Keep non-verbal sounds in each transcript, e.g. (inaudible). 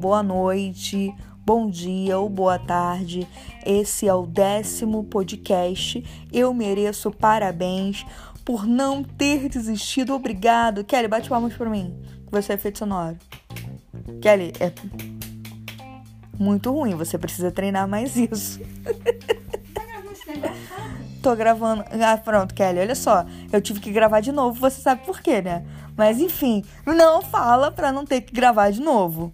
boa noite, bom dia ou boa tarde. Esse é o décimo podcast. Eu mereço parabéns por não ter desistido. Obrigado. Kelly, bate palmas pra mim. Você é efeito sonoro. Kelly, é muito ruim. Você precisa treinar mais isso. (laughs) Tô gravando. Ah, pronto, Kelly, olha só. Eu tive que gravar de novo, você sabe por quê, né? Mas enfim, não fala pra não ter que gravar de novo.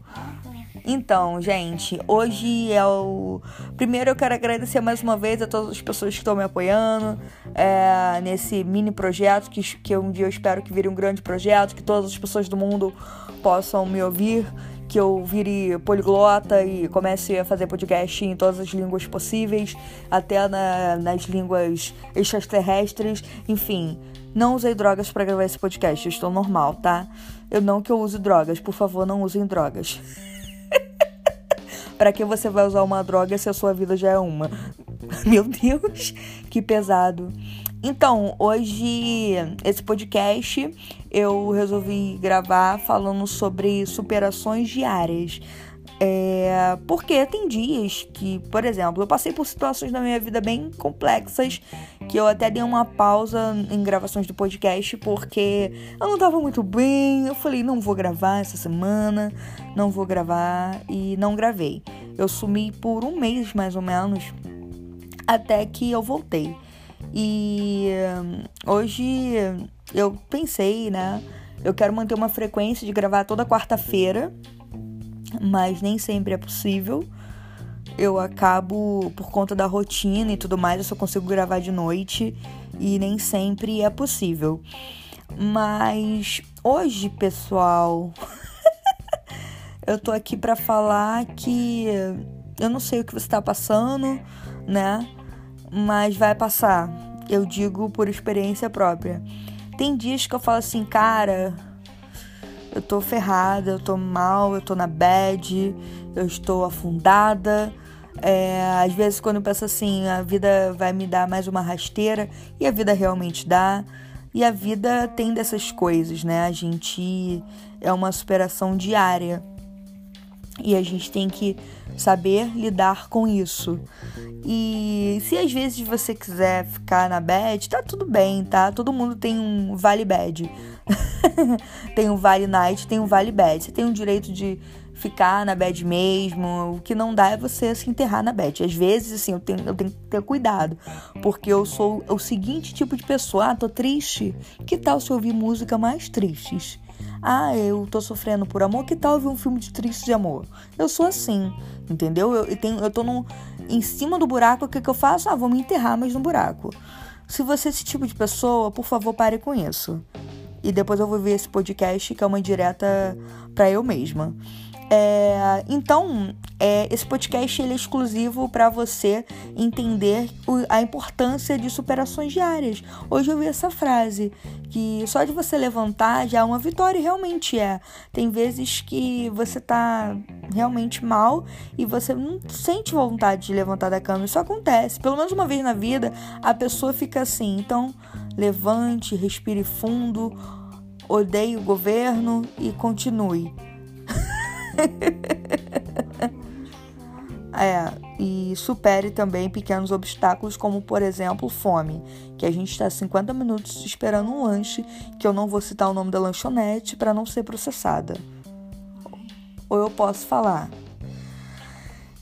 Então, gente, hoje é o. Primeiro eu quero agradecer mais uma vez a todas as pessoas que estão me apoiando é, nesse mini projeto, que, que um dia eu espero que vire um grande projeto, que todas as pessoas do mundo possam me ouvir que eu vire poliglota e comece a fazer podcast em todas as línguas possíveis, até na, nas línguas extraterrestres, enfim. Não usei drogas para gravar esse podcast, eu estou normal, tá? Eu não que eu use drogas, por favor, não usem drogas. Para que você vai usar uma droga se a sua vida já é uma? (laughs) Meu Deus, que pesado. Então, hoje, esse podcast eu resolvi gravar falando sobre superações diárias. É, porque tem dias que, por exemplo, eu passei por situações na minha vida bem complexas que eu até dei uma pausa em gravações do podcast porque eu não tava muito bem. Eu falei, não vou gravar essa semana, não vou gravar e não gravei. Eu sumi por um mês mais ou menos até que eu voltei. E hum, hoje eu pensei, né? Eu quero manter uma frequência de gravar toda quarta-feira, mas nem sempre é possível. Eu acabo, por conta da rotina e tudo mais, eu só consigo gravar de noite e nem sempre é possível. Mas hoje, pessoal, (laughs) eu tô aqui para falar que eu não sei o que você tá passando, né? mas vai passar. Eu digo por experiência própria. Tem dias que eu falo assim, cara, eu tô ferrada, eu tô mal, eu tô na bad, eu estou afundada. É, às vezes, quando eu penso assim, a vida vai me dar mais uma rasteira, e a vida realmente dá. E a vida tem dessas coisas, né? A gente é uma superação diária. E a gente tem que saber lidar com isso. E se às vezes você quiser ficar na bad, tá tudo bem, tá? Todo mundo tem um vale bad. (laughs) tem um vale night, tem um vale bad. Você tem o direito de ficar na bad mesmo. O que não dá é você se enterrar na bad. Às vezes, assim, eu tenho, eu tenho que ter cuidado. Porque eu sou o seguinte tipo de pessoa. Ah, tô triste. Que tal se ouvir música mais tristes? Ah, eu tô sofrendo por amor, que tal ver um filme de triste de amor? Eu sou assim, entendeu? Eu, eu, tenho, eu tô no, em cima do buraco, o que, que eu faço? Ah, vou me enterrar mais no buraco. Se você é esse tipo de pessoa, por favor, pare com isso. E depois eu vou ver esse podcast, que é uma indireta para eu mesma. É, então, é, esse podcast ele é exclusivo para você entender o, a importância de superações diárias. Hoje eu vi essa frase, que só de você levantar já é uma vitória, realmente é. Tem vezes que você tá realmente mal e você não sente vontade de levantar da cama. Isso acontece. Pelo menos uma vez na vida, a pessoa fica assim. Então, levante, respire fundo, odeie o governo e continue. (laughs) é, e supere também pequenos obstáculos, como por exemplo fome, que a gente está 50 minutos esperando um lanche, que eu não vou citar o nome da lanchonete para não ser processada. Ou eu posso falar.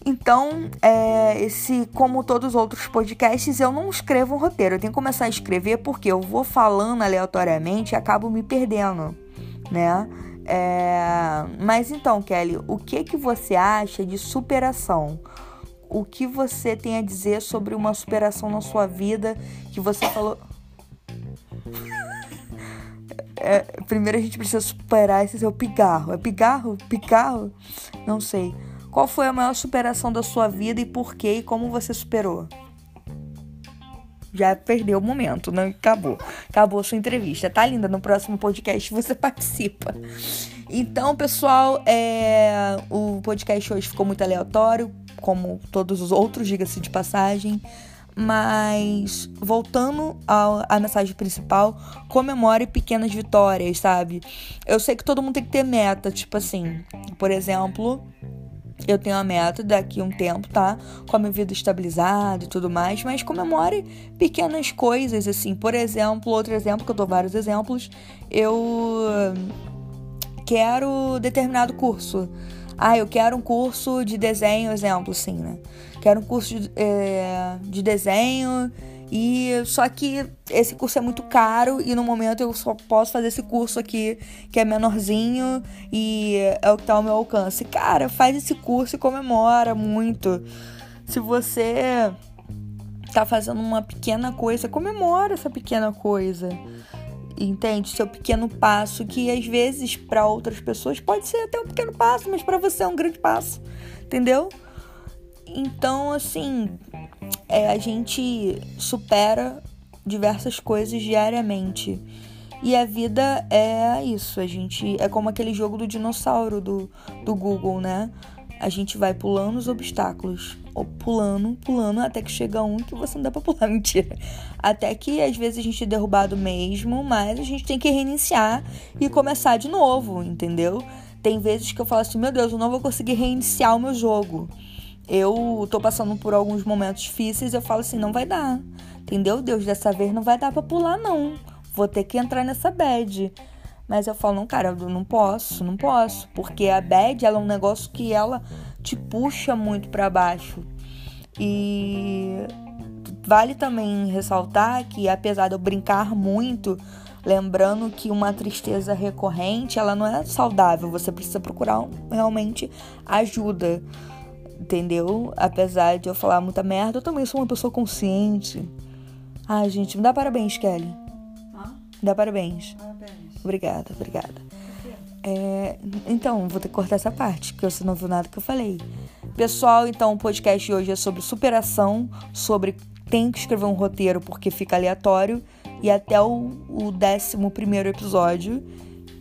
Então, é, esse, como todos os outros podcasts, eu não escrevo um roteiro. Eu tenho que começar a escrever porque eu vou falando aleatoriamente e acabo me perdendo, né? É... Mas então, Kelly, o que que você acha de superação? O que você tem a dizer sobre uma superação na sua vida que você falou? (laughs) É, primeiro a gente precisa superar esse seu pigarro. É pigarro? Pigarro? Não sei. Qual foi a maior superação da sua vida e por quê e como você superou? Já perdeu o momento, né? Acabou. Acabou a sua entrevista. Tá linda? No próximo podcast você (laughs) participa. Então, pessoal, é... o podcast hoje ficou muito aleatório, como todos os outros, diga-se de passagem. Mas voltando à mensagem principal, comemore pequenas vitórias, sabe? Eu sei que todo mundo tem que ter meta, tipo assim, por exemplo, eu tenho a meta daqui um tempo, tá? Com a minha vida estabilizada e tudo mais, mas comemore pequenas coisas, assim. Por exemplo, outro exemplo, que eu dou vários exemplos, eu quero determinado curso. Ah, eu quero um curso de desenho, exemplo, assim, né? Quero um curso de, é, de desenho e só que esse curso é muito caro e no momento eu só posso fazer esse curso aqui que é menorzinho e é o que tá ao meu alcance. Cara, faz esse curso e comemora muito. Se você tá fazendo uma pequena coisa, comemora essa pequena coisa entende? Seu pequeno passo, que às vezes para outras pessoas pode ser até um pequeno passo, mas para você é um grande passo, entendeu? Então, assim, é, a gente supera diversas coisas diariamente. E a vida é isso, a gente é como aquele jogo do dinossauro do, do Google, né? A gente vai pulando os obstáculos pulando, pulando, até que chega um que você não dá pra pular. (laughs) Mentira. Até que às vezes a gente é derrubado mesmo, mas a gente tem que reiniciar e começar de novo, entendeu? Tem vezes que eu falo assim, meu Deus, eu não vou conseguir reiniciar o meu jogo. Eu tô passando por alguns momentos difíceis, eu falo assim, não vai dar. Entendeu? Deus, dessa vez não vai dar pra pular, não. Vou ter que entrar nessa bad. Mas eu falo, não, cara, eu não posso, não posso. Porque a bad, ela é um negócio que ela te puxa muito para baixo. E vale também ressaltar que apesar de eu brincar muito, lembrando que uma tristeza recorrente, ela não é saudável, você precisa procurar realmente ajuda. Entendeu? Apesar de eu falar muita merda, eu também sou uma pessoa consciente. Ai, gente, me dá parabéns, Kelly. Ah? Me dá parabéns. Parabéns. Obrigada, obrigada. É, então, vou ter que cortar essa parte, porque você não viu nada que eu falei. Pessoal, então o podcast de hoje é sobre superação, sobre tem que escrever um roteiro porque fica aleatório, e até o, o 11 episódio.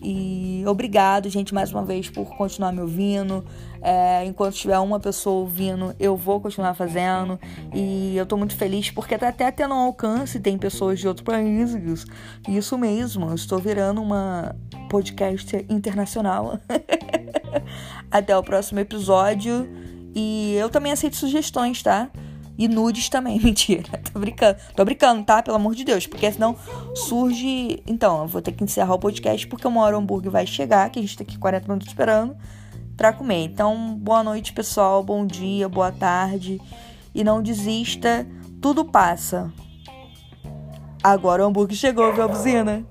E obrigado, gente, mais uma vez por continuar me ouvindo. É, enquanto tiver uma pessoa ouvindo, eu vou continuar fazendo. E eu tô muito feliz porque tá até tendo um alcance, tem pessoas de outros países. Isso mesmo, eu estou virando uma podcast internacional. (laughs) até o próximo episódio. E eu também aceito sugestões, tá? E nudes também, (laughs) mentira. Tô brincando. Tô brincando, tá? Pelo amor de Deus. Porque senão surge. Então, eu vou ter que encerrar o podcast porque uma hora o hambúrguer vai chegar, que a gente tá aqui 40 minutos esperando para comer. Então, boa noite, pessoal. Bom dia, boa tarde. E não desista, tudo passa. Agora o hambúrguer chegou, viu buzina?